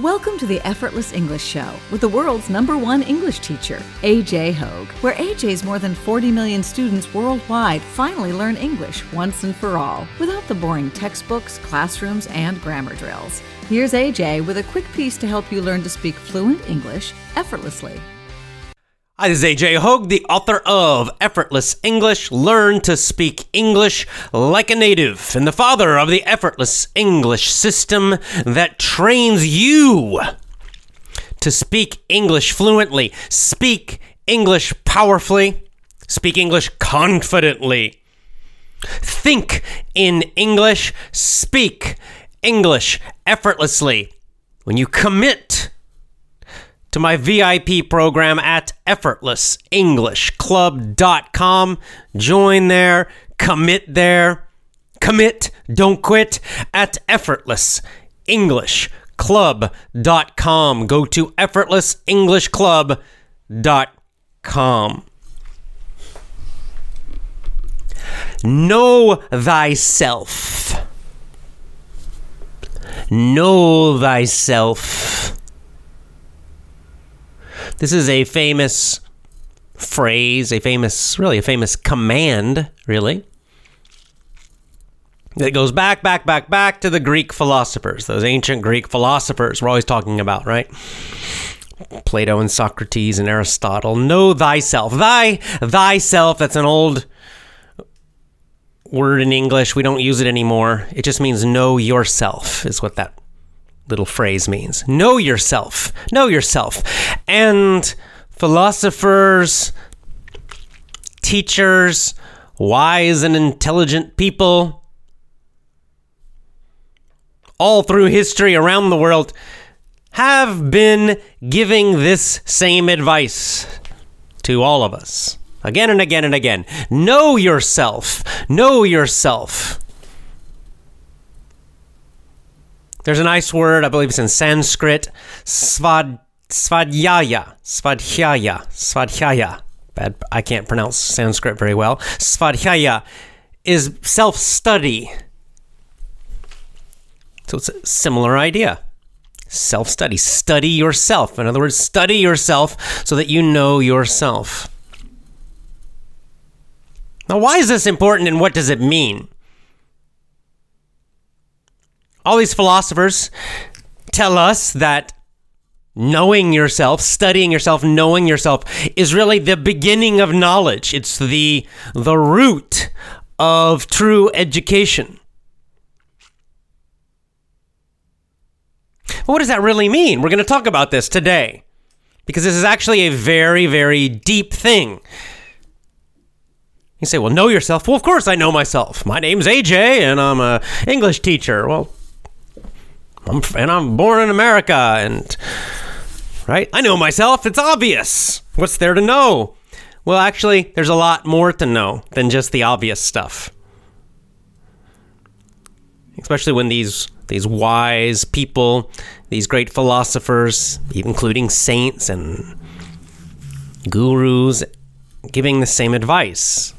Welcome to the Effortless English Show with the world's number one English teacher, AJ Hoge, where AJ's more than 40 million students worldwide finally learn English once and for all without the boring textbooks, classrooms, and grammar drills. Here's AJ with a quick piece to help you learn to speak fluent English effortlessly. Hi, this is AJ Hoge, the author of Effortless English Learn to Speak English Like a Native, and the father of the Effortless English system that trains you to speak English fluently, speak English powerfully, speak English confidently, think in English, speak English effortlessly. When you commit to my VIP program at effortlessenglishclub.com. Join there, commit there, commit, don't quit at effortlessenglishclub.com. Go to effortlessenglishclub.com. Know thyself. Know thyself. This is a famous phrase, a famous, really a famous command, really. That goes back, back, back, back to the Greek philosophers, those ancient Greek philosophers we're always talking about, right? Plato and Socrates and Aristotle. Know thyself. Thy, thyself, that's an old word in English. We don't use it anymore. It just means know yourself, is what that little phrase means. Know yourself. Know yourself. And philosophers, teachers, wise and intelligent people, all through history around the world, have been giving this same advice to all of us. Again and again and again. Know yourself. Know yourself. There's a nice word, I believe it's in Sanskrit, svad, svadhyaya, svadhyaya, svadhyaya. Bad, I can't pronounce Sanskrit very well. Svadhyaya is self-study. So it's a similar idea. Self-study. Study yourself. In other words, study yourself so that you know yourself. Now, why is this important and what does it mean? All these philosophers tell us that knowing yourself, studying yourself, knowing yourself is really the beginning of knowledge. It's the the root of true education. But what does that really mean? We're going to talk about this today because this is actually a very, very deep thing. You say, well, know yourself. Well, of course I know myself. My name's AJ and I'm a English teacher. Well, I'm, and I'm born in America, and right, I know myself. It's obvious. What's there to know? Well, actually, there's a lot more to know than just the obvious stuff. Especially when these these wise people, these great philosophers, including saints and gurus, giving the same advice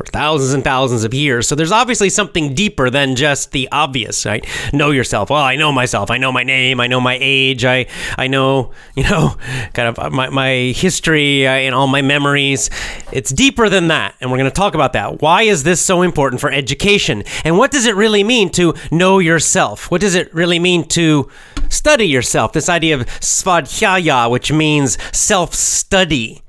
for thousands and thousands of years. So there's obviously something deeper than just the obvious, right? Know yourself. Well, I know myself. I know my name. I know my age. I I know you know kind of my my history uh, and all my memories. It's deeper than that, and we're going to talk about that. Why is this so important for education? And what does it really mean to know yourself? What does it really mean to study yourself? This idea of svadhyaya, which means self-study.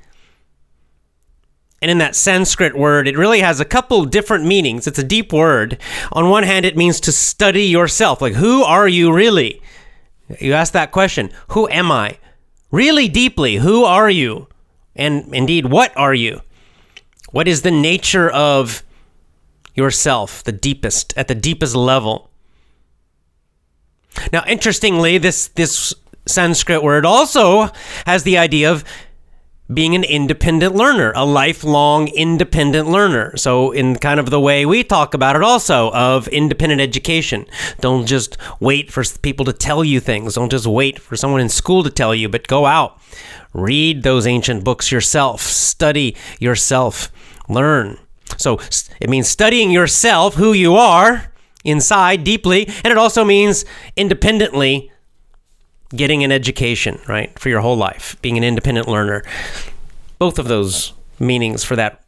And in that Sanskrit word, it really has a couple different meanings. It's a deep word. On one hand, it means to study yourself. Like, who are you really? You ask that question Who am I? Really deeply, who are you? And indeed, what are you? What is the nature of yourself, the deepest, at the deepest level? Now, interestingly, this, this Sanskrit word also has the idea of being an independent learner, a lifelong independent learner. So, in kind of the way we talk about it, also of independent education. Don't just wait for people to tell you things. Don't just wait for someone in school to tell you, but go out, read those ancient books yourself, study yourself, learn. So, it means studying yourself, who you are inside deeply, and it also means independently getting an education, right, for your whole life, being an independent learner. Both of those meanings for that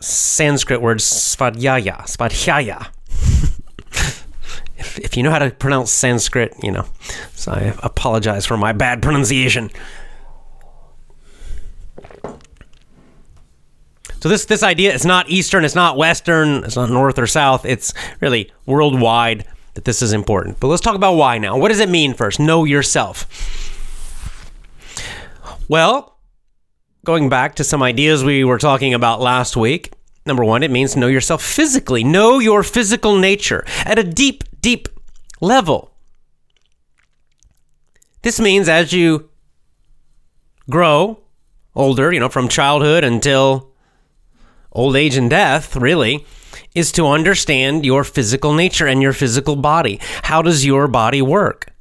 Sanskrit word svadhyaya, svadhyaya. if, if you know how to pronounce Sanskrit, you know, so I apologize for my bad pronunciation. So this this idea it's not Eastern, it's not Western, it's not North or South. It's really worldwide that this is important. But let's talk about why now. What does it mean first? Know yourself. Well, going back to some ideas we were talking about last week. Number one, it means know yourself physically. Know your physical nature at a deep, deep level. This means as you grow older, you know, from childhood until old age and death, really, is to understand your physical nature and your physical body. How does your body work?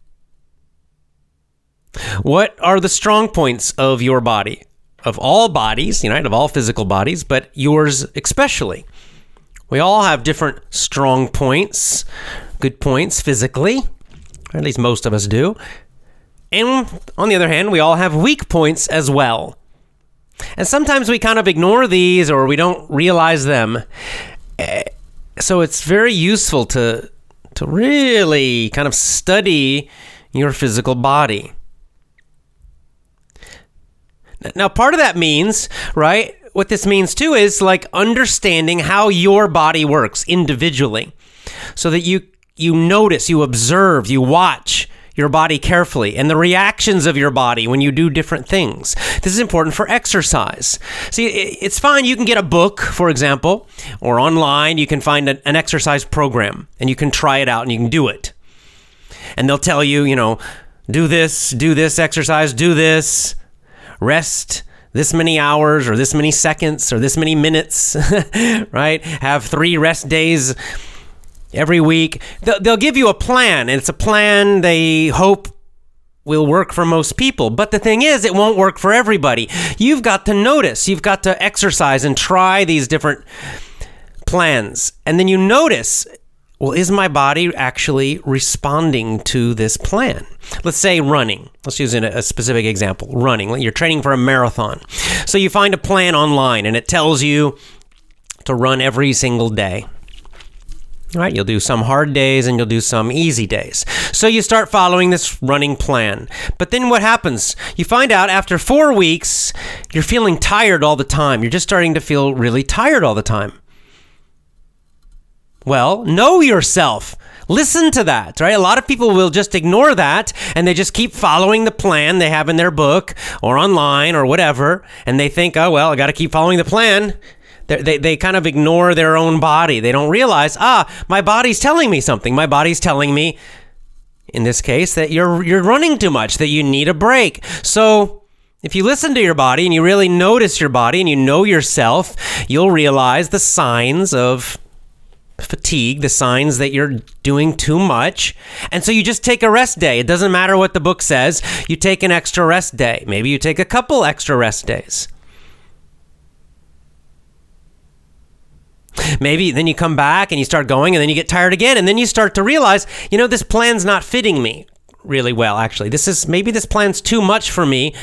What are the strong points of your body? Of all bodies, you know, of all physical bodies, but yours especially. We all have different strong points, good points physically, or at least most of us do. And on the other hand, we all have weak points as well. And sometimes we kind of ignore these or we don't realize them. So it's very useful to to really kind of study your physical body. Now, part of that means, right? What this means too is like understanding how your body works individually so that you you notice, you observe, you watch your body carefully and the reactions of your body when you do different things. This is important for exercise. See, it's fine. You can get a book, for example, or online, you can find an exercise program and you can try it out and you can do it. And they'll tell you, you know, do this, do this exercise, do this, rest this many hours or this many seconds or this many minutes, right? Have three rest days every week. They'll, they'll give you a plan, and it's a plan they hope will work for most people. But the thing is, it won't work for everybody. You've got to notice, you've got to exercise and try these different plans. And then you notice, well, is my body actually responding to this plan? Let's say running. Let's use a a specific example running. You're training for a marathon. So you find a plan online and it tells you to run every single day. Right, you'll do some hard days and you'll do some easy days. So you start following this running plan. But then what happens? You find out after four weeks, you're feeling tired all the time. You're just starting to feel really tired all the time. Well, know yourself. Listen to that, right? A lot of people will just ignore that and they just keep following the plan they have in their book or online or whatever. And they think, oh, well, I got to keep following the plan. They, they, kind of ignore their own body. They don't realize, ah, my body's telling me something. My body's telling me, in this case, that you're, you're running too much, that you need a break. So, if you listen to your body and you really notice your body and you know yourself, you'll realize the signs of fatigue, the signs that you're doing too much. And so you just take a rest day. It doesn't matter what the book says. You take an extra rest day. Maybe you take a couple extra rest days. Maybe then you come back and you start going and then you get tired again and then you start to realize, you know, this plan's not fitting me really well actually. This is maybe this plan's too much for me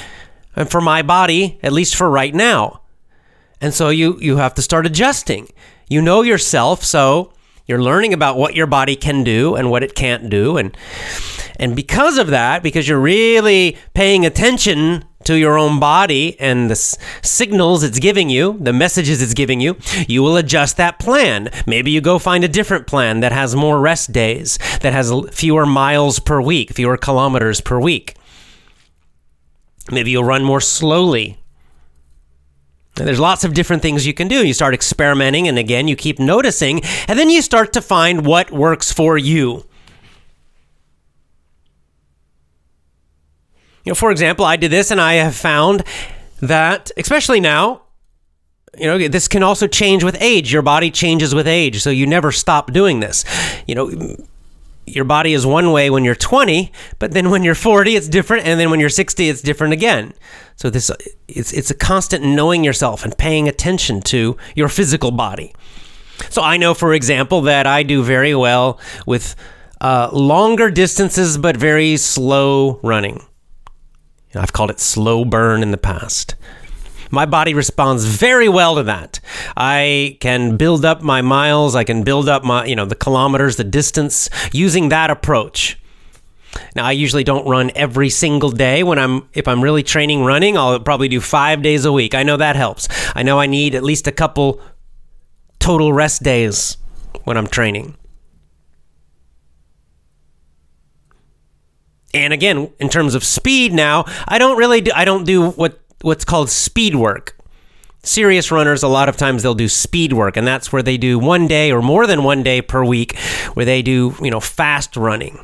and for my body, at least for right now. And so you you have to start adjusting. You know yourself, so you're learning about what your body can do and what it can't do and and because of that, because you're really paying attention to your own body and the s- signals it's giving you, the messages it's giving you, you will adjust that plan. Maybe you go find a different plan that has more rest days, that has fewer miles per week, fewer kilometers per week. Maybe you'll run more slowly. There's lots of different things you can do. You start experimenting, and again, you keep noticing, and then you start to find what works for you. You know, for example, I did this, and I have found that, especially now, you know, this can also change with age. Your body changes with age, so you never stop doing this. You know, your body is one way when you're 20, but then when you're 40, it's different, and then when you're 60, it's different again. So this it's it's a constant knowing yourself and paying attention to your physical body. So I know, for example, that I do very well with uh, longer distances but very slow running. I've called it slow burn in the past. My body responds very well to that. I can build up my miles, I can build up my, you know, the kilometers, the distance using that approach. Now, I usually don't run every single day. When I'm, if I'm really training running, I'll probably do five days a week. I know that helps. I know I need at least a couple total rest days when I'm training. And again, in terms of speed now, I don't really do, I don't do what what's called speed work. Serious runners, a lot of times they'll do speed work, and that's where they do one day or more than one day per week where they do, you know, fast running.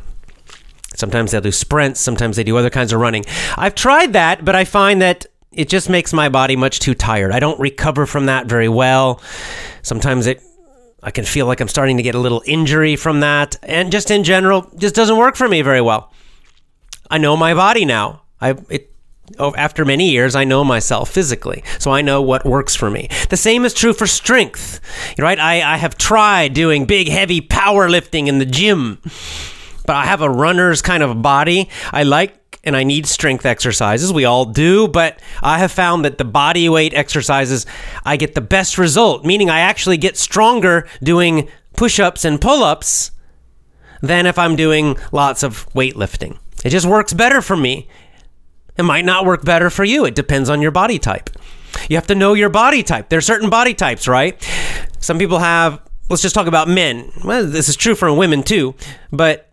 Sometimes they'll do sprints, sometimes they do other kinds of running. I've tried that, but I find that it just makes my body much too tired. I don't recover from that very well. Sometimes it I can feel like I'm starting to get a little injury from that, and just in general, just doesn't work for me very well. I know my body now. I it oh, after many years, I know myself physically, so I know what works for me. The same is true for strength, right? I, I have tried doing big, heavy powerlifting in the gym, but I have a runner's kind of body. I like and I need strength exercises. We all do, but I have found that the body weight exercises, I get the best result, meaning I actually get stronger doing push ups and pull ups than if I'm doing lots of weightlifting. It just works better for me. It might not work better for you. It depends on your body type. You have to know your body type. There are certain body types, right? Some people have, let's just talk about men. Well, this is true for women too, but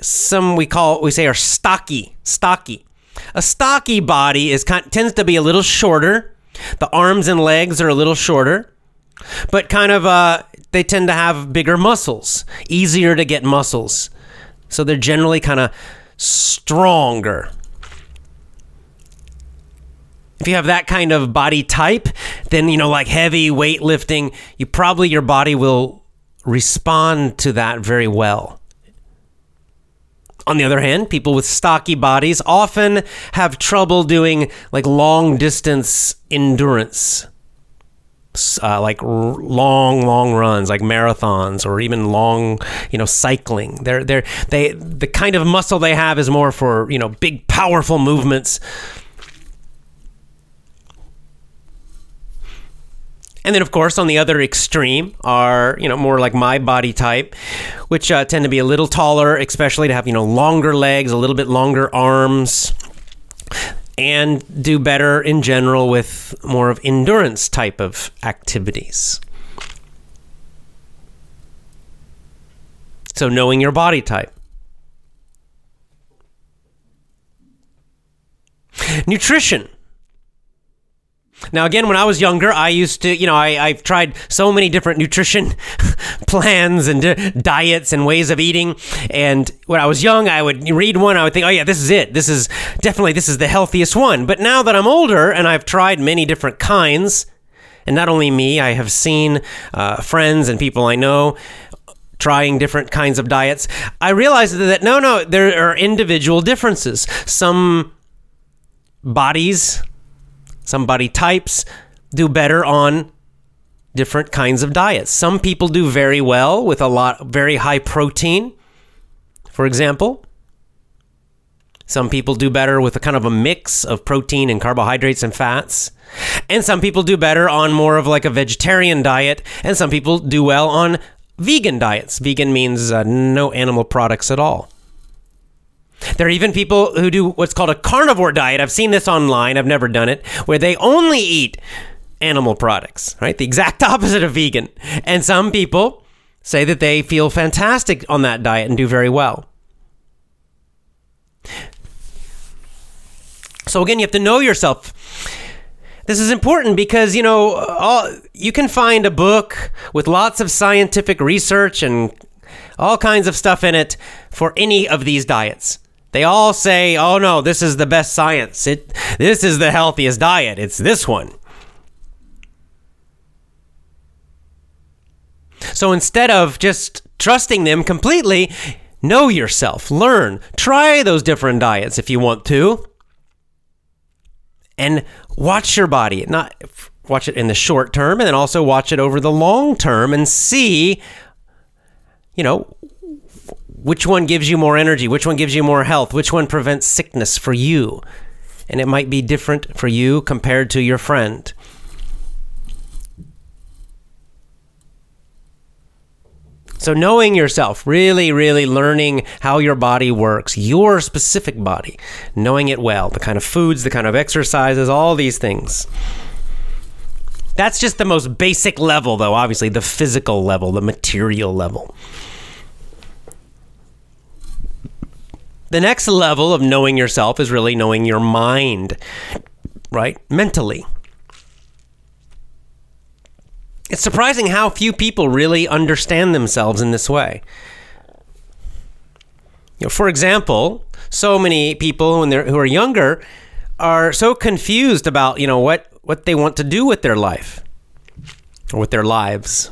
some we call, we say are stocky, stocky. A stocky body is kind, tends to be a little shorter. The arms and legs are a little shorter, but kind of, uh, they tend to have bigger muscles, easier to get muscles. So they're generally kind of stronger. If you have that kind of body type, then, you know, like heavy weightlifting, you probably, your body will respond to that very well. On the other hand, people with stocky bodies often have trouble doing like long distance endurance uh, like r- long, long runs, like marathons, or even long, you know, cycling. They're they're they the kind of muscle they have is more for you know big, powerful movements. And then, of course, on the other extreme are you know more like my body type, which uh, tend to be a little taller, especially to have you know longer legs, a little bit longer arms and do better in general with more of endurance type of activities. So, knowing your body type. Nutrition. Now, again, when I was younger, I used to, you know, I, I've tried so many different nutrition plans and di- diets and ways of eating. And when I was young, I would read one, I would think, oh, yeah, this is it. This is definitely, this is the healthiest one. But now that I'm older and I've tried many different kinds, and not only me, I have seen uh, friends and people I know trying different kinds of diets, I realized that no, no, there are individual differences. Some bodies some body types do better on different kinds of diets. Some people do very well with a lot very high protein. For example, some people do better with a kind of a mix of protein and carbohydrates and fats. And some people do better on more of like a vegetarian diet, and some people do well on vegan diets. Vegan means uh, no animal products at all. There are even people who do what's called a carnivore diet. I've seen this online, I've never done it, where they only eat animal products, right? The exact opposite of vegan. And some people say that they feel fantastic on that diet and do very well. So again, you have to know yourself. This is important because you know all, you can find a book with lots of scientific research and all kinds of stuff in it for any of these diets. They all say, "Oh no, this is the best science. It this is the healthiest diet. It's this one." So instead of just trusting them completely, know yourself, learn, try those different diets if you want to. And watch your body, not watch it in the short term and then also watch it over the long term and see you know which one gives you more energy? Which one gives you more health? Which one prevents sickness for you? and it might be different for you compared to your friend. So, knowing yourself, really, really learning how your body works, your specific body, knowing it well, the kind of foods, the kind of exercises, all these things. That's just the most basic level, though, obviously, the physical level, the material level. The next level of knowing yourself is really knowing your mind, right? Mentally. It's surprising how few people really understand themselves in this way. You know, for example, so many people when they're who are younger are so confused about, you know, what what they want to do with their life or with their lives.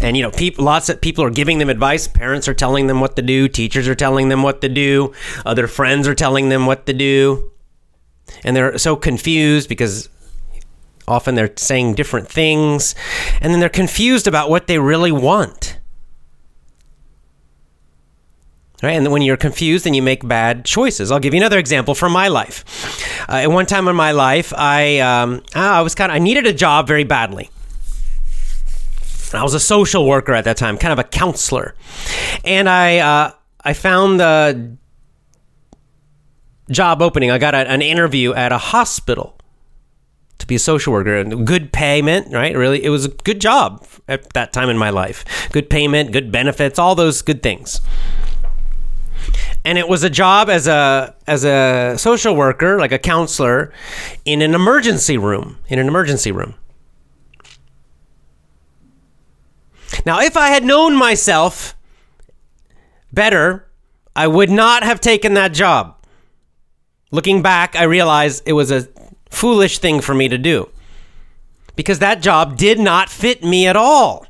And you know, people, lots of people are giving them advice. Parents are telling them what to do. Teachers are telling them what to do. Other friends are telling them what to do. And they're so confused because often they're saying different things. And then they're confused about what they really want. Right? And when you're confused, then you make bad choices. I'll give you another example from my life. Uh, at one time in my life, I um, I was kind of I needed a job very badly. I was a social worker at that time, kind of a counselor, and I uh, I found the job opening. I got a, an interview at a hospital to be a social worker. And good payment, right? Really, it was a good job at that time in my life. Good payment, good benefits, all those good things. And it was a job as a as a social worker, like a counselor, in an emergency room. In an emergency room. Now, if I had known myself better, I would not have taken that job. Looking back, I realized it was a foolish thing for me to do because that job did not fit me at all.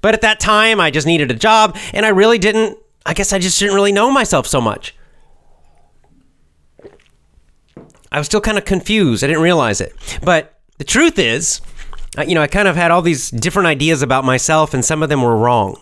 But at that time, I just needed a job and I really didn't, I guess I just didn't really know myself so much. I was still kind of confused. I didn't realize it. But the truth is, you know, I kind of had all these different ideas about myself, and some of them were wrong.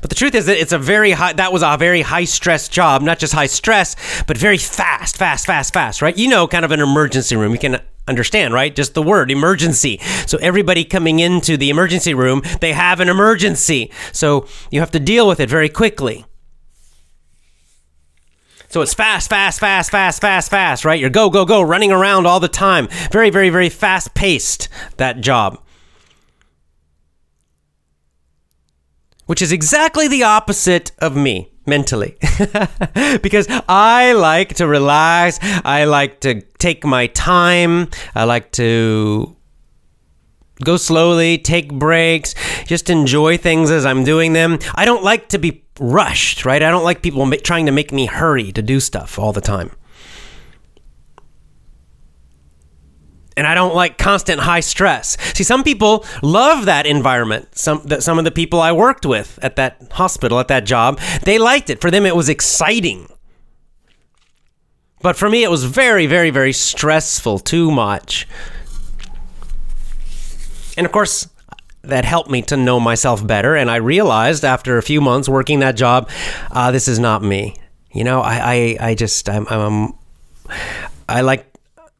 But the truth is that it's a very high, that was a very high stress job, not just high stress, but very fast, fast, fast, fast, right? You know, kind of an emergency room. You can understand, right? Just the word emergency. So everybody coming into the emergency room, they have an emergency. So you have to deal with it very quickly. So it's fast, fast, fast, fast, fast, fast, right? You're go, go, go, running around all the time. Very, very, very fast paced, that job. Which is exactly the opposite of me mentally. because I like to relax. I like to take my time. I like to go slowly, take breaks, just enjoy things as I'm doing them. I don't like to be rushed, right? I don't like people trying to make me hurry to do stuff all the time. And I don't like constant high stress. See, some people love that environment. Some that some of the people I worked with at that hospital, at that job, they liked it. For them it was exciting. But for me it was very very very stressful, too much. And of course, that helped me to know myself better. And I realized after a few months working that job, uh, this is not me. You know, I, I, I just, I'm, I'm, I like,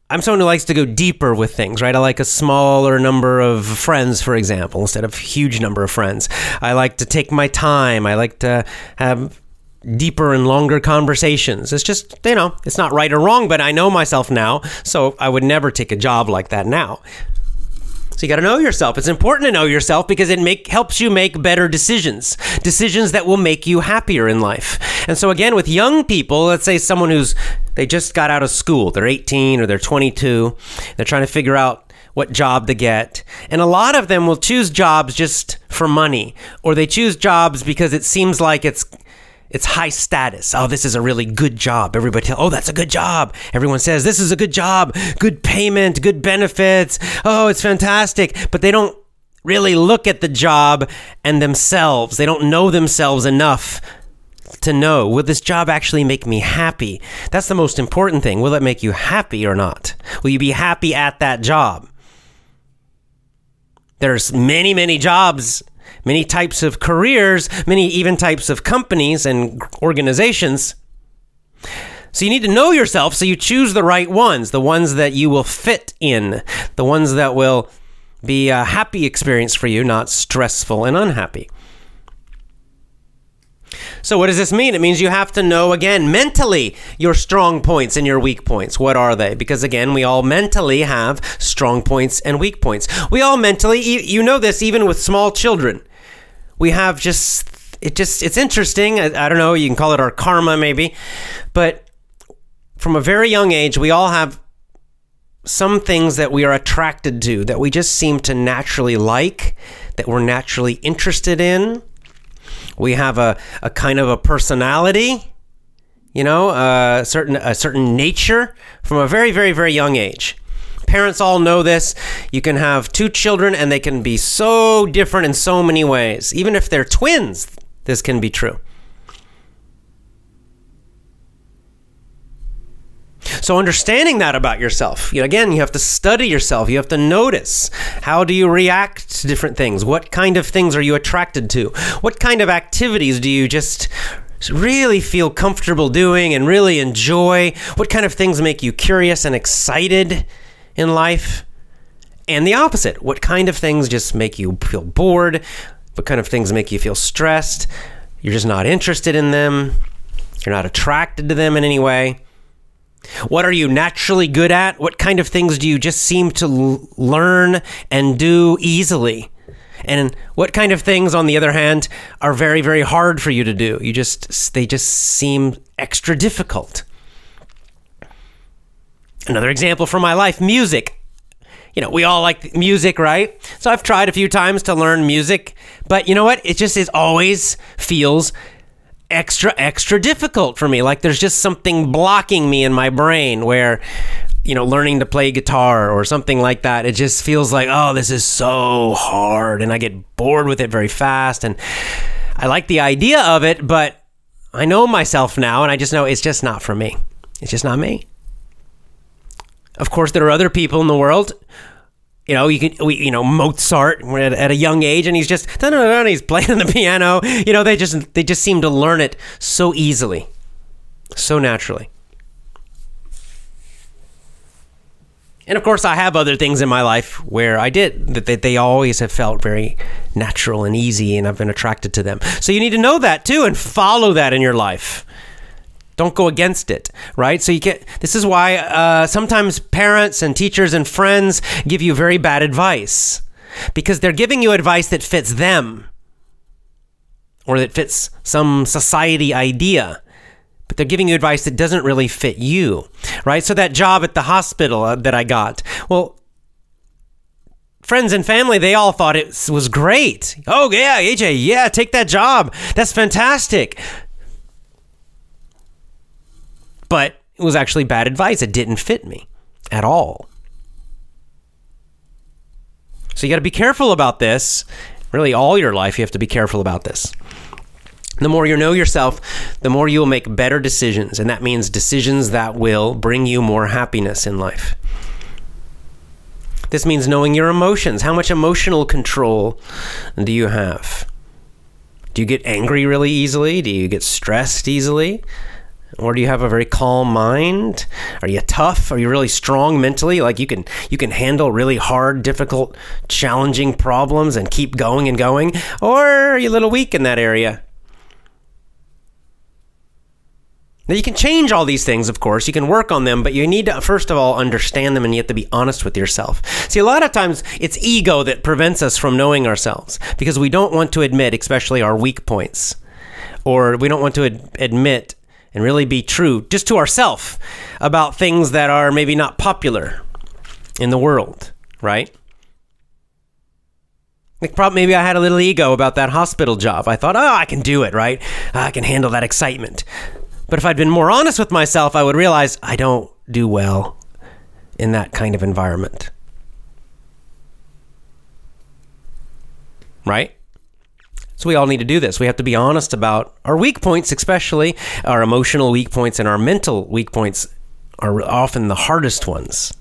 I'm someone who likes to go deeper with things, right? I like a smaller number of friends, for example, instead of huge number of friends. I like to take my time. I like to have deeper and longer conversations. It's just, you know, it's not right or wrong, but I know myself now, so I would never take a job like that now. So you got to know yourself. It's important to know yourself because it make helps you make better decisions. Decisions that will make you happier in life. And so again with young people, let's say someone who's they just got out of school, they're 18 or they're 22, they're trying to figure out what job to get. And a lot of them will choose jobs just for money or they choose jobs because it seems like it's it's high status. Oh, this is a really good job. Everybody tell, oh, that's a good job. Everyone says this is a good job, good payment, good benefits. Oh, it's fantastic. But they don't really look at the job and themselves. They don't know themselves enough to know will this job actually make me happy? That's the most important thing. Will it make you happy or not? Will you be happy at that job? There's many, many jobs many types of careers, many even types of companies and organizations. So you need to know yourself so you choose the right ones, the ones that you will fit in, the ones that will be a happy experience for you, not stressful and unhappy. So, what does this mean? It means you have to know again mentally your strong points and your weak points. What are they? Because again, we all mentally have strong points and weak points. We all mentally, you know this even with small children. We have just, it just, it's interesting. I, I don't know, you can call it our karma maybe. But from a very young age, we all have some things that we are attracted to, that we just seem to naturally like, that we're naturally interested in we have a, a kind of a personality, you know, a certain a certain nature from a very very very young age. Parents all know this. You can have two children and they can be so different in so many ways. Even if they're twins, this can be true. So understanding that about yourself, you again, you have to study yourself. You have to notice how do you react to different things? What kind of things are you attracted to? What kind of activities do you just really feel comfortable doing and really enjoy? What kind of things make you curious and excited in life? And the opposite, what kind of things just make you feel bored? What kind of things make you feel stressed? You're just not interested in them. You're not attracted to them in any way. What are you naturally good at? What kind of things do you just seem to l- learn and do easily? And what kind of things, on the other hand, are very, very hard for you to do? You just, they just seem extra difficult. Another example from my life music. You know, we all like music, right? So I've tried a few times to learn music, but you know what? It just is always feels extra, extra difficult for me. Like there's just something blocking me in my brain where, you know, learning to play guitar or something like that, it just feels like, oh, this is so hard. And I get bored with it very fast. And I like the idea of it, but I know myself now and I just know it's just not for me. It's just not me. Of course, there are other people in the world you know, you can, we, you know, Mozart at, at, a young age, and he's just, he's playing the piano. You know, they just, they just seem to learn it so easily, so naturally. And of course, I have other things in my life where I did that they, they always have felt very natural and easy, and I've been attracted to them. So you need to know that too and follow that in your life. Don't go against it, right? So you get this is why uh, sometimes parents and teachers and friends give you very bad advice because they're giving you advice that fits them or that fits some society idea but they're giving you advice that doesn't really fit you, right? So that job at the hospital uh, that I got, well, friends and family, they all thought it was great. Oh, yeah, AJ, yeah, take that job. That's fantastic but it was actually bad advice. It didn't fit me at all. So you got to be careful about this. Really, all your life, you have to be careful about this. The more you know yourself, the more you will make better decisions. And that means decisions that will bring you more happiness in life. This means knowing your emotions. How much emotional control do you have? Do you get angry really easily? Do you get stressed easily? Or do you have a very calm mind? Are you tough? Are you really strong mentally? Like you can you can handle really hard difficult challenging problems and keep going and going? Or are you a little weak in that area? Now you can change all these things of course. You can work on them but you need to first of all understand them and you have to be honest with yourself. See a lot of times it's ego that prevents us from knowing ourselves because we don't want to admit especially our weak points or we don't want to ad- admit and really be true just to ourselves about things that are maybe not popular in the world, right? Like probably maybe I had a little ego about that hospital job. I thought, oh, I can do it, right? Ah, I can handle that excitement. But if I'd been more honest with myself, I would realize I don't do well in that kind of environment. Right? So we all need to do this. We have to be honest about our weak points, especially our emotional weak points and our mental weak points are often the hardest ones.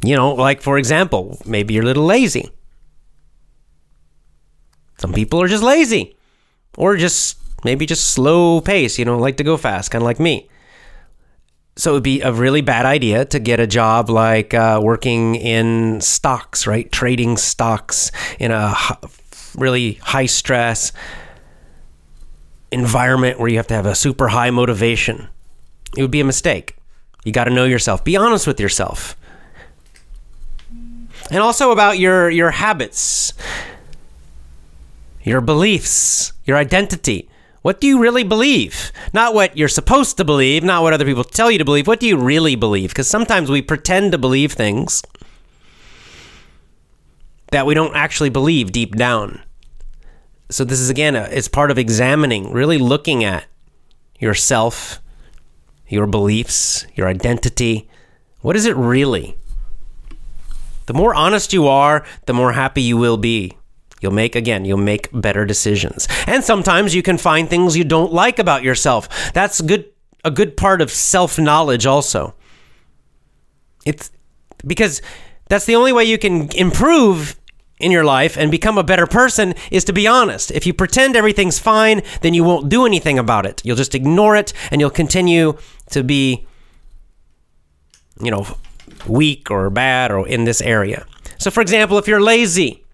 You know, like for example, maybe you're a little lazy. Some people are just lazy. or just maybe just slow pace. You don't like to go fast, kind of like me. So it would be a really bad idea to get a job like uh, working in stocks, right? Trading stocks in a really high stress environment where you have to have a super high motivation. It would be a mistake. You got to know yourself. Be honest with yourself. And also about your your habits, your beliefs, your identity. What do you really believe? Not what you're supposed to believe, not what other people tell you to believe. What do you really believe? Because sometimes we pretend to believe things that we don't actually believe deep down. So, this is again, it's part of examining, really looking at yourself, your beliefs, your identity. What is it really? The more honest you are, the more happy you will be. You'll make, again, you'll make better decisions. And sometimes you can find things you don't like about yourself. That's good, a good part of self knowledge, also. It's because that's the only way you can improve in your life and become a better person is to be honest. If you pretend everything's fine, then you won't do anything about it. You'll just ignore it and you'll continue to be, you know, weak or bad or in this area. So, for example, if you're lazy,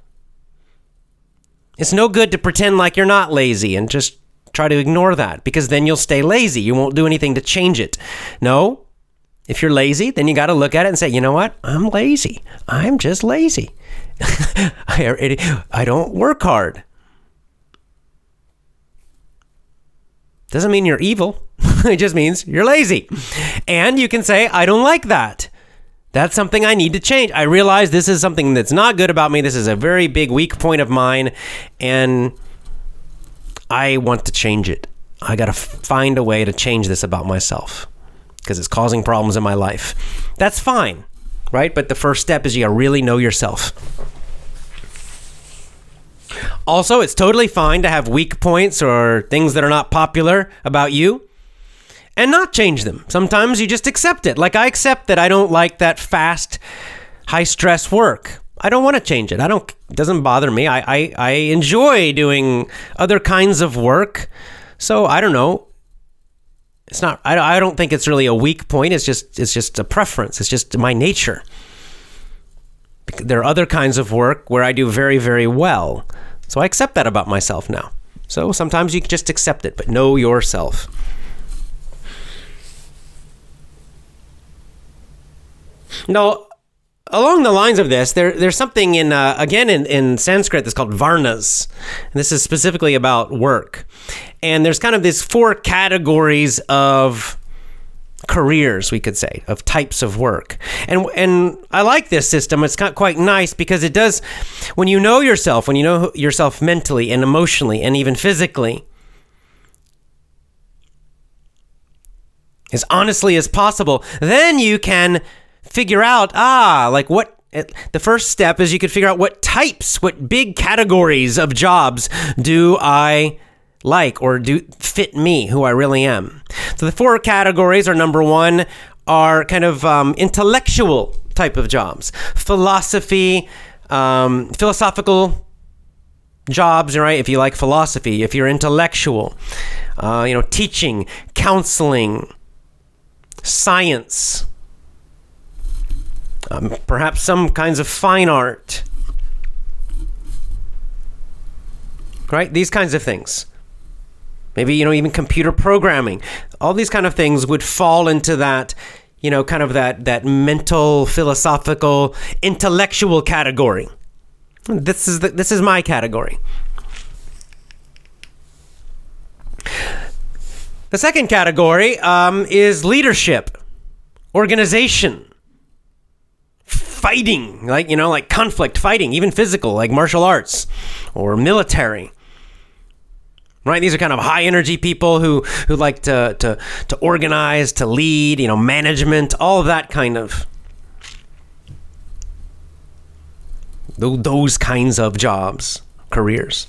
it's no good to pretend like you're not lazy and just try to ignore that because then you'll stay lazy. You won't do anything to change it. No. If you're lazy, then you got to look at it and say, you know what? I'm lazy. I'm just lazy. I, don't work hard. Doesn't mean you're evil. it just means you're lazy. And you can say, I don't like that. That's something I need to change. I realize this is something that's not good about me. This is a very big weak point of mine, and I want to change it. I got to find a way to change this about myself because it's causing problems in my life. That's fine, right? But the first step is you got to really know yourself. Also, it's totally fine to have weak points or things that are not popular about you and not change them. Sometimes you just accept it. Like I accept that I don't like that fast, high stress work. I don't want to change it. I don't. It doesn't bother me. I, I I enjoy doing other kinds of work. So I don't know. It's not. I, I don't think it's really a weak point. It's just it's just a preference. It's just my nature. There are other kinds of work where I do very very well. So I accept that about myself now. So sometimes you just accept it, but know yourself. No, along the lines of this, there, there's something in uh, again in, in Sanskrit that's called varnas. And this is specifically about work, and there's kind of these four categories of careers, we could say, of types of work. And and I like this system. It's quite nice because it does when you know yourself, when you know yourself mentally and emotionally and even physically. As honestly as possible, then you can figure out, ah, like what the first step is you could figure out what types, what big categories of jobs do I like or do fit me, who I really am. So the four categories are number one are kind of um, intellectual type of jobs, philosophy, um, philosophical jobs, right? If you like philosophy, if you're intellectual, uh, you know, teaching, counseling, science um, perhaps some kinds of fine art. Right? These kinds of things. Maybe, you know, even computer programming. All these kind of things would fall into that, you know, kind of that, that mental, philosophical, intellectual category. This is, the, this is my category. The second category um, is leadership, organization fighting, like, you know, like conflict, fighting, even physical, like martial arts or military. Right? These are kind of high energy people who, who like to, to, to organize, to lead, you know, management, all of that kind of. Those kinds of jobs, careers.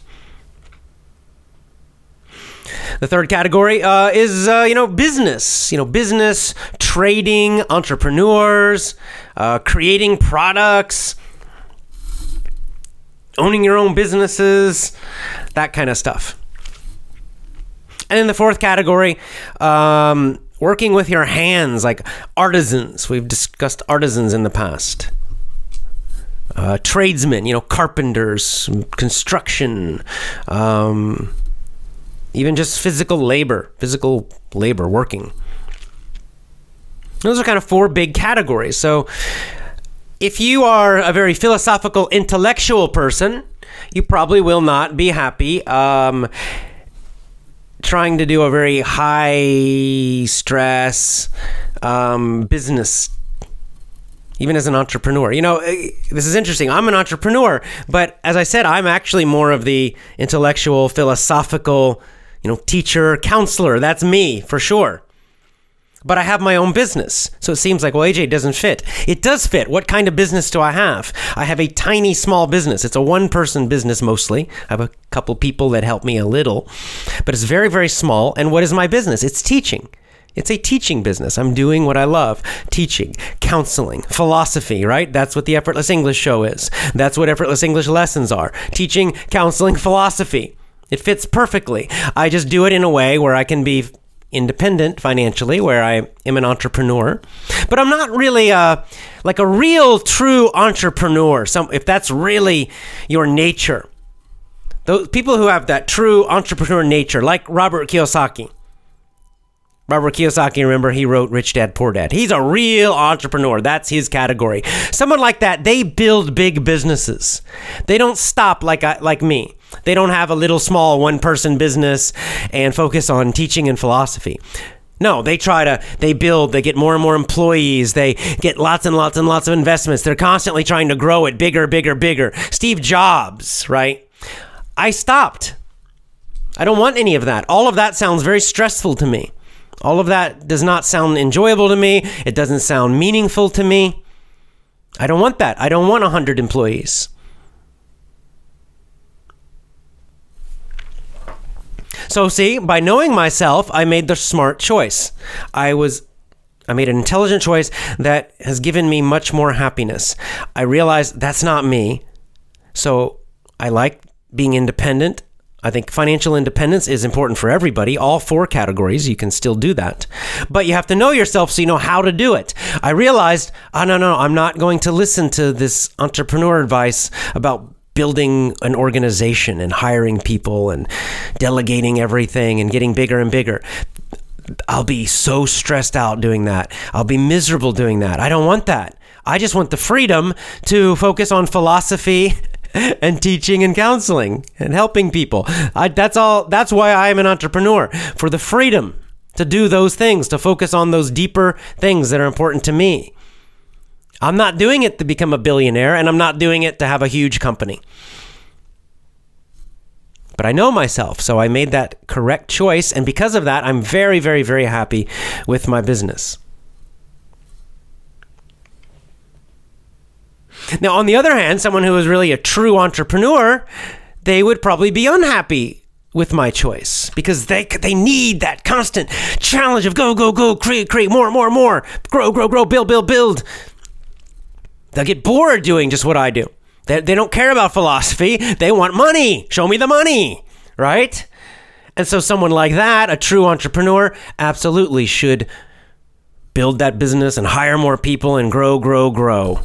The third category uh, is, uh, you know, business. You know, business, trading, entrepreneurs, uh, creating products, owning your own businesses, that kind of stuff. And in the fourth category, um, working with your hands, like artisans. We've discussed artisans in the past. Uh, tradesmen, you know, carpenters, construction, um, even just physical labor, physical labor, working. Those are kind of four big categories. So, if you are a very philosophical, intellectual person, you probably will not be happy um, trying to do a very high stress um, business even as an entrepreneur. You know, eh, this is interesting. I'm an entrepreneur, but as I said, I'm actually more of the intellectual, philosophical, you know, teacher, counselor. That's me for sure. But I have my own business. So it seems like, well, AJ doesn't fit. It does fit. What kind of business do I have? I have a tiny, small business. It's a one person business mostly. I have a couple people that help me a little, but it's very, very small. And what is my business? It's teaching. It's a teaching business. I'm doing what I love teaching, counseling, philosophy, right? That's what the Effortless English show is. That's what Effortless English lessons are teaching, counseling, philosophy. It fits perfectly. I just do it in a way where I can be independent financially, where I am an entrepreneur, but I'm not really a, like a real true entrepreneur. Some, if that's really your nature, those people who have that true entrepreneur nature, like Robert Kiyosaki, Robert Kiyosaki, remember, he wrote Rich Dad Poor Dad. He's a real entrepreneur. That's his category. Someone like that, they build big businesses. They don't stop like I, like me. They don't have a little small one person business and focus on teaching and philosophy. No, they try to, they build, they get more and more employees, they get lots and lots and lots of investments. They're constantly trying to grow it bigger, bigger, bigger. Steve Jobs, right? I stopped. I don't want any of that. All of that sounds very stressful to me. All of that does not sound enjoyable to me. It doesn't sound meaningful to me. I don't want that. I don't want 100 employees. So see, by knowing myself, I made the smart choice. I was I made an intelligent choice that has given me much more happiness. I realized that's not me. So I like being independent. I think financial independence is important for everybody, all four categories. You can still do that. But you have to know yourself so you know how to do it. I realized, oh, no, no, I'm not going to listen to this entrepreneur advice about building an organization and hiring people and delegating everything and getting bigger and bigger. I'll be so stressed out doing that. I'll be miserable doing that. I don't want that. I just want the freedom to focus on philosophy and teaching and counseling and helping people. I, that's all. That's why I am an entrepreneur for the freedom to do those things, to focus on those deeper things that are important to me. I'm not doing it to become a billionaire, and I'm not doing it to have a huge company. But I know myself, so I made that correct choice, and because of that, I'm very, very, very happy with my business. Now, on the other hand, someone who is really a true entrepreneur, they would probably be unhappy with my choice because they they need that constant challenge of go go go create create more more more grow grow grow build build build. They'll get bored doing just what I do. They, they don't care about philosophy. They want money. Show me the money, right? And so, someone like that, a true entrepreneur, absolutely should build that business and hire more people and grow, grow, grow.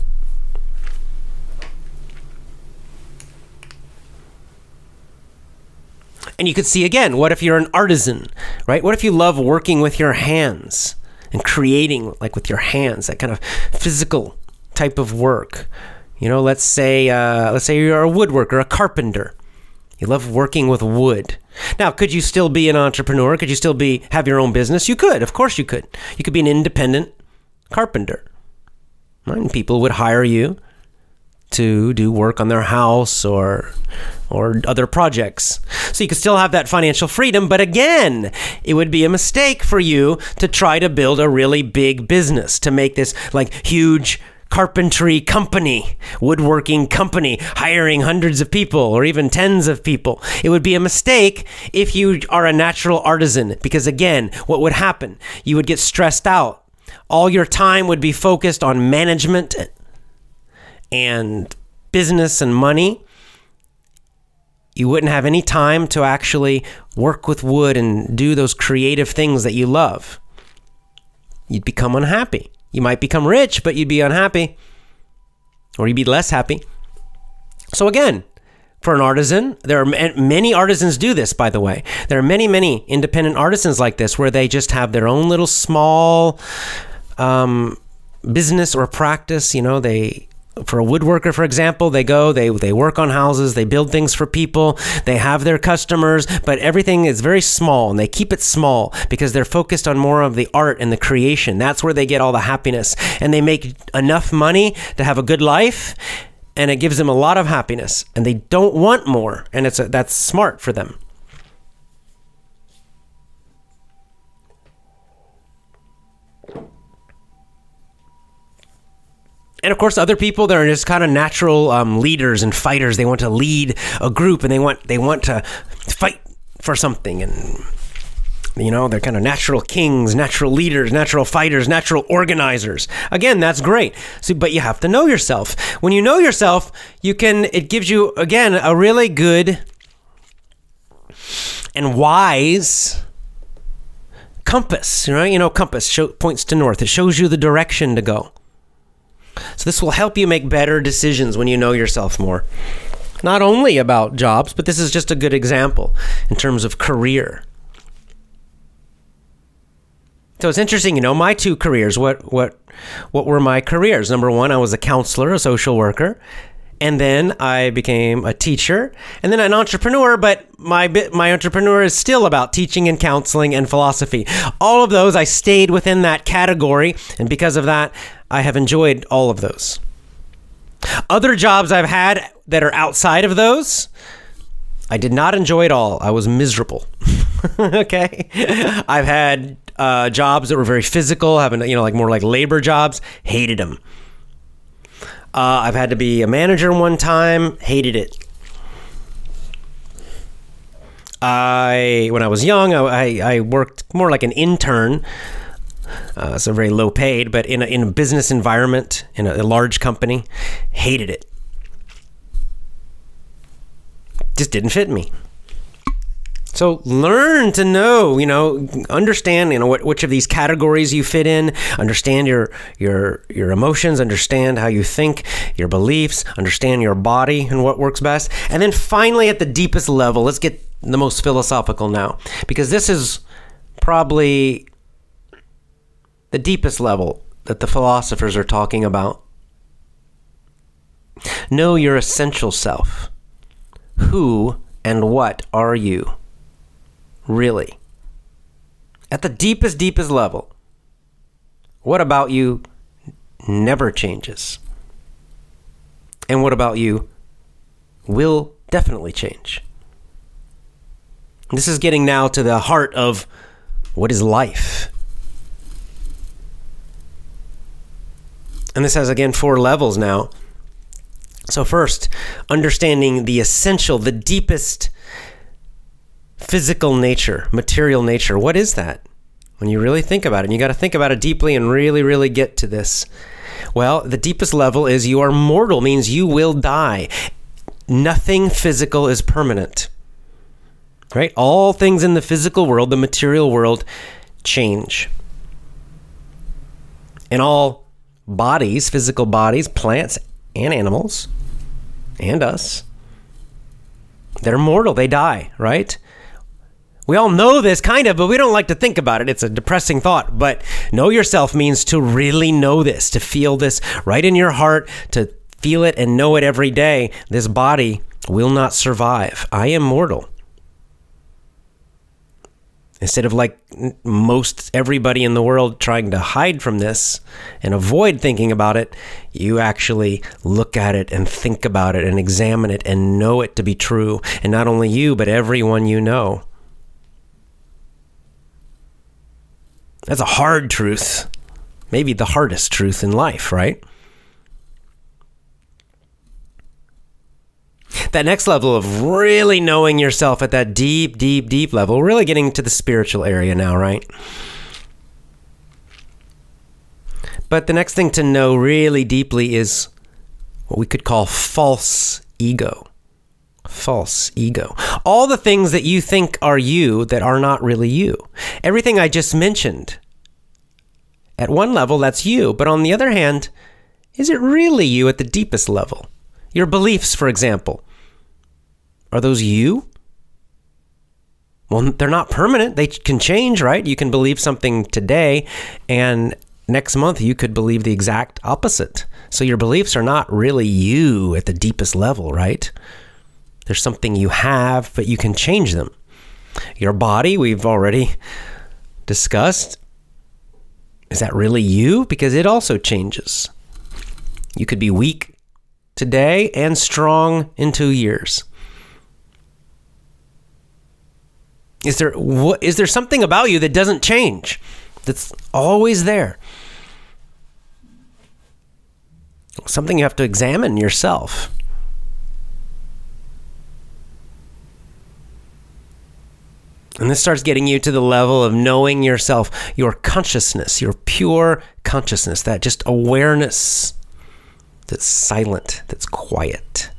And you could see again, what if you're an artisan, right? What if you love working with your hands and creating like with your hands, that kind of physical type of work? You know, let's say uh, let's say you're a woodworker, a carpenter. You love working with wood. Now, could you still be an entrepreneur? Could you still be have your own business? You could, of course you could. You could be an independent carpenter. Right? And people would hire you to do work on their house or or other projects. So you could still have that financial freedom, but again, it would be a mistake for you to try to build a really big business to make this like huge carpentry company, woodworking company, hiring hundreds of people or even tens of people. It would be a mistake if you are a natural artisan because again, what would happen? You would get stressed out. All your time would be focused on management and business and money you wouldn't have any time to actually work with wood and do those creative things that you love, you'd become unhappy. You might become rich, but you'd be unhappy, or you'd be less happy. So, again, for an artisan, there are many artisans do this, by the way. There are many, many independent artisans like this where they just have their own little small um, business or practice. You know, they for a woodworker, for example, they go, they they work on houses, they build things for people, they have their customers, but everything is very small and they keep it small because they're focused on more of the art and the creation. That's where they get all the happiness. And they make enough money to have a good life and it gives them a lot of happiness and they don't want more and it's a, that's smart for them. And of course other people that are just kind of natural um, leaders and fighters they want to lead a group and they want they want to fight for something. And you know they're kind of natural kings natural leaders natural fighters natural organizers. Again that's great. So, but you have to know yourself. When you know yourself you can it gives you again a really good and wise compass right? You know compass show, points to north. It shows you the direction to go so this will help you make better decisions when you know yourself more. Not only about jobs, but this is just a good example in terms of career. So it's interesting, you know, my two careers. What what what were my careers? Number one, I was a counselor, a social worker, and then I became a teacher, and then an entrepreneur. But my my entrepreneur is still about teaching and counseling and philosophy. All of those, I stayed within that category, and because of that, I have enjoyed all of those. Other jobs I've had that are outside of those, I did not enjoy at all. I was miserable. okay, I've had uh, jobs that were very physical, having you know like more like labor jobs. Hated them. Uh, I've had to be a manager one time. Hated it. I when I was young, I, I worked more like an intern uh, so very low paid, but in a, in a business environment, in a, a large company, hated it. Just didn't fit me. So learn to know, you know, understand, you know, what, which of these categories you fit in. Understand your your your emotions. Understand how you think, your beliefs. Understand your body and what works best. And then finally, at the deepest level, let's get the most philosophical now, because this is probably the deepest level that the philosophers are talking about. Know your essential self. Who and what are you? Really? At the deepest, deepest level, what about you never changes? And what about you will definitely change? This is getting now to the heart of what is life? And this has, again, four levels now. So, first, understanding the essential, the deepest physical nature, material nature. What is that? When you really think about it, and you got to think about it deeply and really, really get to this. Well, the deepest level is you are mortal, means you will die. Nothing physical is permanent. Right? All things in the physical world, the material world, change. And all bodies, physical bodies, plants and animals, and us. They're mortal, they die, right? We all know this kind of, but we don't like to think about it. It's a depressing thought. But know yourself means to really know this, to feel this right in your heart, to feel it and know it every day. This body will not survive. I am mortal. Instead of like most everybody in the world trying to hide from this and avoid thinking about it, you actually look at it and think about it and examine it and know it to be true. And not only you, but everyone you know. That's a hard truth. Maybe the hardest truth in life, right? that next level of really knowing yourself at that deep, deep, deep level, really getting to the spiritual area now, right? But the next thing to know really deeply is what we could call false ego. false ego. All the things that you think are you that are not really you. Everything I just mentioned. At one level, that's you. But on the other hand, is it really you at the deepest level? Your beliefs, for example. Are those you? Well, they're not permanent. They can change, right? You can believe something today, and next month you could believe the exact opposite. So your beliefs are not really you at the deepest level, right? There's something you have, but you can change them. Your body, we've already discussed. Is that really you? Because it also changes. You could be weak today and strong in two years. Is there what is there something about you that doesn't change? That's always there. Something you have to examine yourself. And this starts getting you to the level of knowing yourself, your consciousness, your pure consciousness, that just awareness that's silent, that's quiet.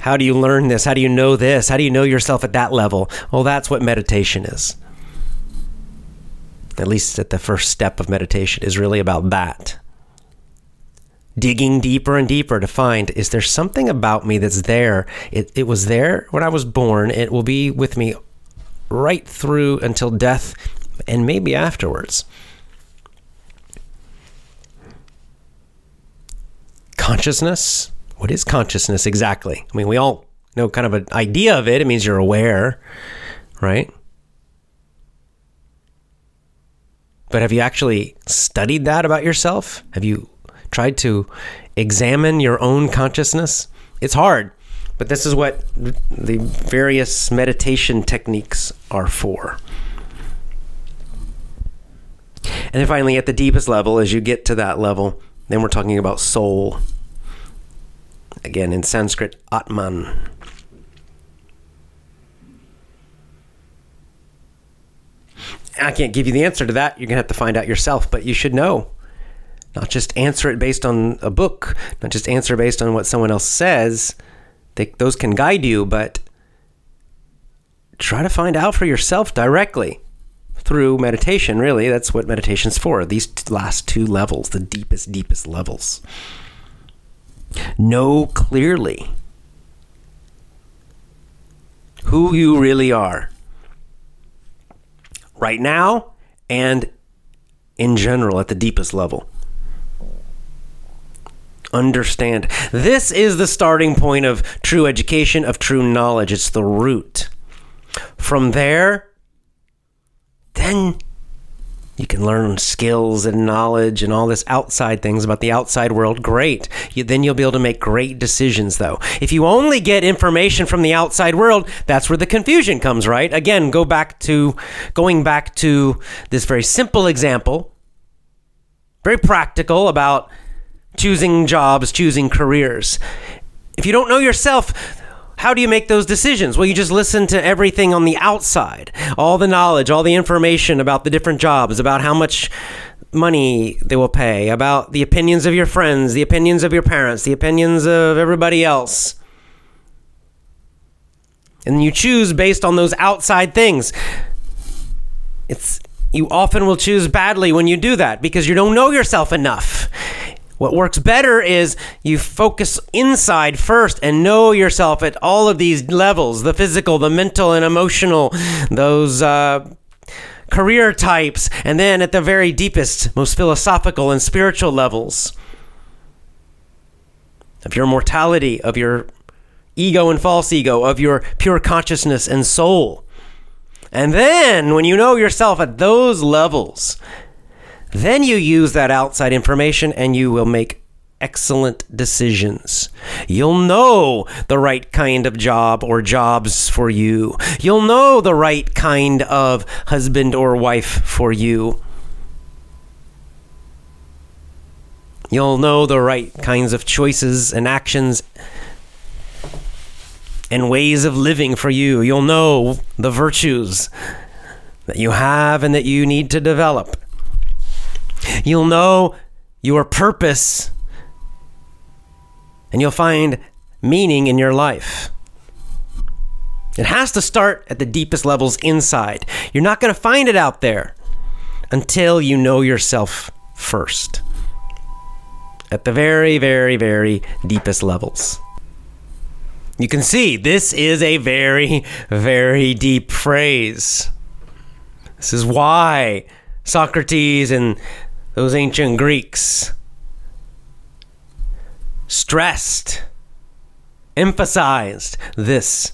How do you learn this? How do you know this? How do you know yourself at that level? Well, that's what meditation is. At least at the first step of meditation is really about that. Digging deeper and deeper to find is there something about me that's there? It, it was there when I was born. It will be with me right through until death and maybe afterwards. Consciousness what is consciousness exactly? I mean, we all know kind of an idea of it. It means you're aware, right? But have you actually studied that about yourself? Have you tried to examine your own consciousness? It's hard, but this is what the various meditation techniques are for. And then finally, at the deepest level, as you get to that level, then we're talking about soul again in Sanskrit, Atman. I can't give you the answer to that. You're going to have to find out yourself, but you should know. Not just answer it based on a book, not just answer based on what someone else says. They, those can guide you, but try to find out for yourself directly through meditation, really. That's what meditation's for. These last two levels, the deepest, deepest levels. Know clearly who you really are right now and in general at the deepest level. Understand. This is the starting point of true education, of true knowledge. It's the root. From there, then you can learn skills and knowledge and all this outside things about the outside world. Great. You, then you'll be able to make great decisions, though. If you only get information from the outside world, that's where the confusion comes, right? Again, go back to going back to this very simple example, very practical about choosing jobs, choosing careers. If you don't know yourself, how do you make those decisions? Well, you just listen to everything on the outside, all the knowledge, all the information about the different jobs, about how much money they will pay, about the opinions of your friends, the opinions of your parents, the opinions of everybody else. And you choose based on those outside things. It's you often will choose badly when you do that because you don't know yourself enough. What works better is you focus inside first and know yourself at all of these levels the physical, the mental, and emotional, those uh, career types, and then at the very deepest, most philosophical and spiritual levels of your mortality, of your ego and false ego, of your pure consciousness and soul. And then, when you know yourself at those levels, then you use that outside information and you will make excellent decisions. You'll know the right kind of job or jobs for you. You'll know the right kind of husband or wife for you. You'll know the right kinds of choices and actions and ways of living for you. You'll know the virtues that you have and that you need to develop. You'll know your purpose and you'll find meaning in your life. It has to start at the deepest levels inside. You're not going to find it out there until you know yourself first. At the very, very, very deepest levels. You can see this is a very, very deep phrase. This is why Socrates and those ancient Greeks. Stressed, emphasized this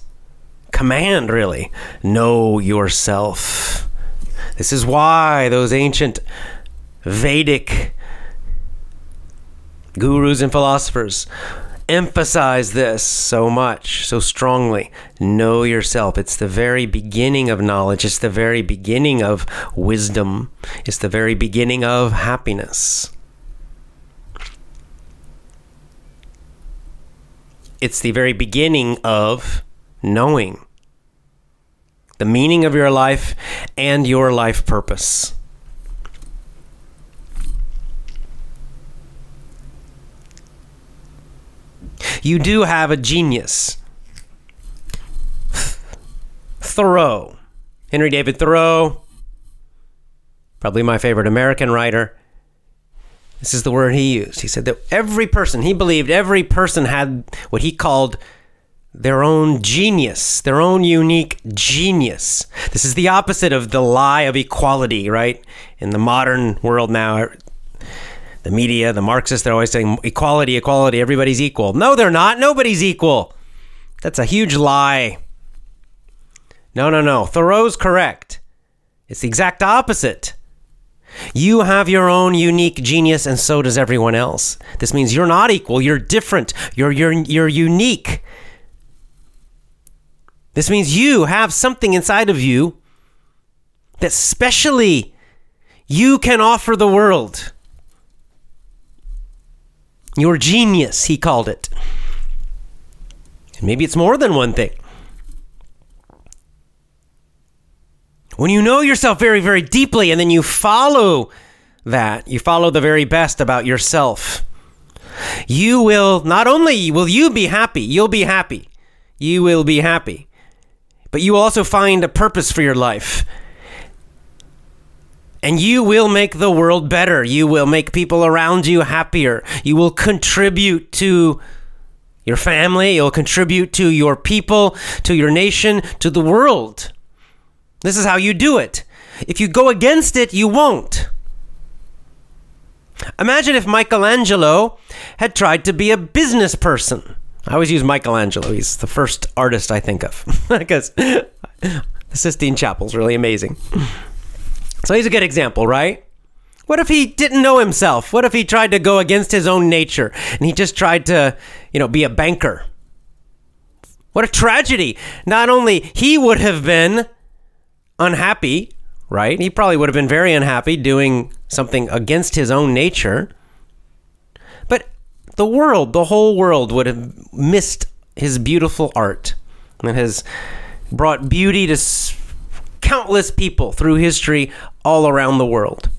command, really. Know yourself. This is why those ancient Vedic gurus and philosophers emphasize this so much, so strongly. Know yourself. It's the very beginning of knowledge, it's the very beginning of wisdom, it's the very beginning of happiness. It's the very beginning of knowing the meaning of your life and your life purpose. You do have a genius. Thoreau. Henry David Thoreau, probably my favorite American writer. This is the word he used. He said that every person, he believed every person had what he called their own genius, their own unique genius. This is the opposite of the lie of equality, right? In the modern world now, the media, the Marxists, they're always saying equality, equality, everybody's equal. No, they're not. Nobody's equal. That's a huge lie. No, no, no. Thoreau's correct. It's the exact opposite. You have your own unique genius, and so does everyone else. This means you're not equal. You're different. You're you're you're unique. This means you have something inside of you that specially you can offer the world. Your genius, he called it. And maybe it's more than one thing. When you know yourself very, very deeply and then you follow that, you follow the very best about yourself, you will not only will you be happy, you'll be happy. You will be happy. But you will also find a purpose for your life and you will make the world better. You will make people around you happier. You will contribute to your family, you'll contribute to your people, to your nation, to the world. This is how you do it. If you go against it, you won't. Imagine if Michelangelo had tried to be a business person. I always use Michelangelo. He's the first artist I think of because the Sistine Chapel is really amazing. So he's a good example, right? What if he didn't know himself? What if he tried to go against his own nature and he just tried to, you know, be a banker? What a tragedy. Not only he would have been unhappy, right? He probably would have been very unhappy doing something against his own nature. But the world, the whole world would have missed his beautiful art that has brought beauty to countless people through history all around the world.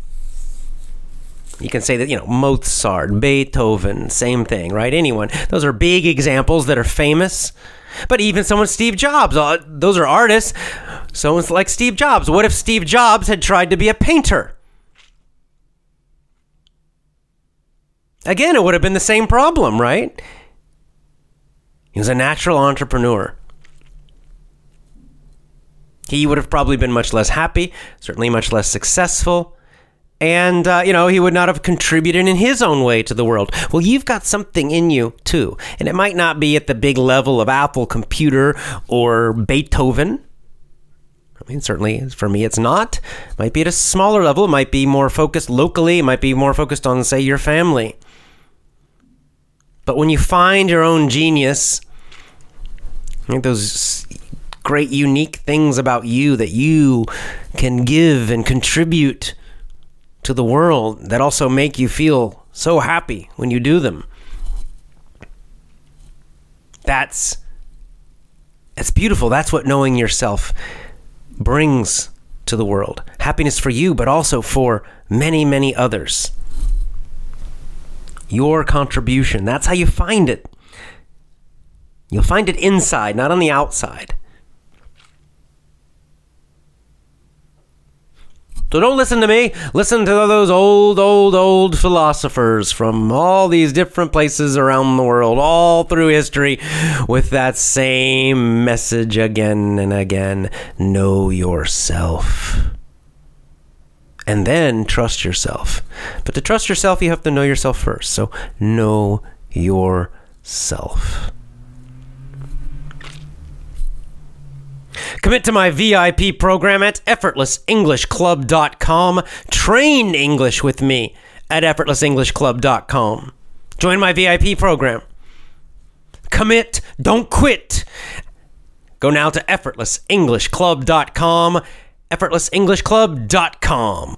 You can say that, you know, Mozart, Beethoven, same thing, right? Anyone. Those are big examples that are famous. But even someone Steve Jobs, uh, those are artists. Someone's like Steve Jobs. What if Steve Jobs had tried to be a painter? Again, it would have been the same problem, right? He was a natural entrepreneur he would have probably been much less happy, certainly much less successful. And, uh, you know, he would not have contributed in his own way to the world. Well, you've got something in you, too. And it might not be at the big level of Apple Computer or Beethoven. I mean, certainly for me, it's not. It might be at a smaller level. It might be more focused locally. It might be more focused on, say, your family. But when you find your own genius, I think those great unique things about you that you can give and contribute to the world that also make you feel so happy when you do them. That's that's beautiful. That's what knowing yourself brings to the world. Happiness for you, but also for many, many others. Your contribution. That's how you find it. You'll find it inside, not on the outside. So don't listen to me. Listen to those old, old, old philosophers from all these different places around the world, all through history, with that same message again and again know yourself. And then trust yourself. But to trust yourself, you have to know yourself first. So know yourself. Commit to my VIP program at effortlessenglishclub.com. Train English with me at effortlessenglishclub.com. Join my VIP program. Commit, don't quit. Go now to effortlessenglishclub.com, effortlessenglishclub.com.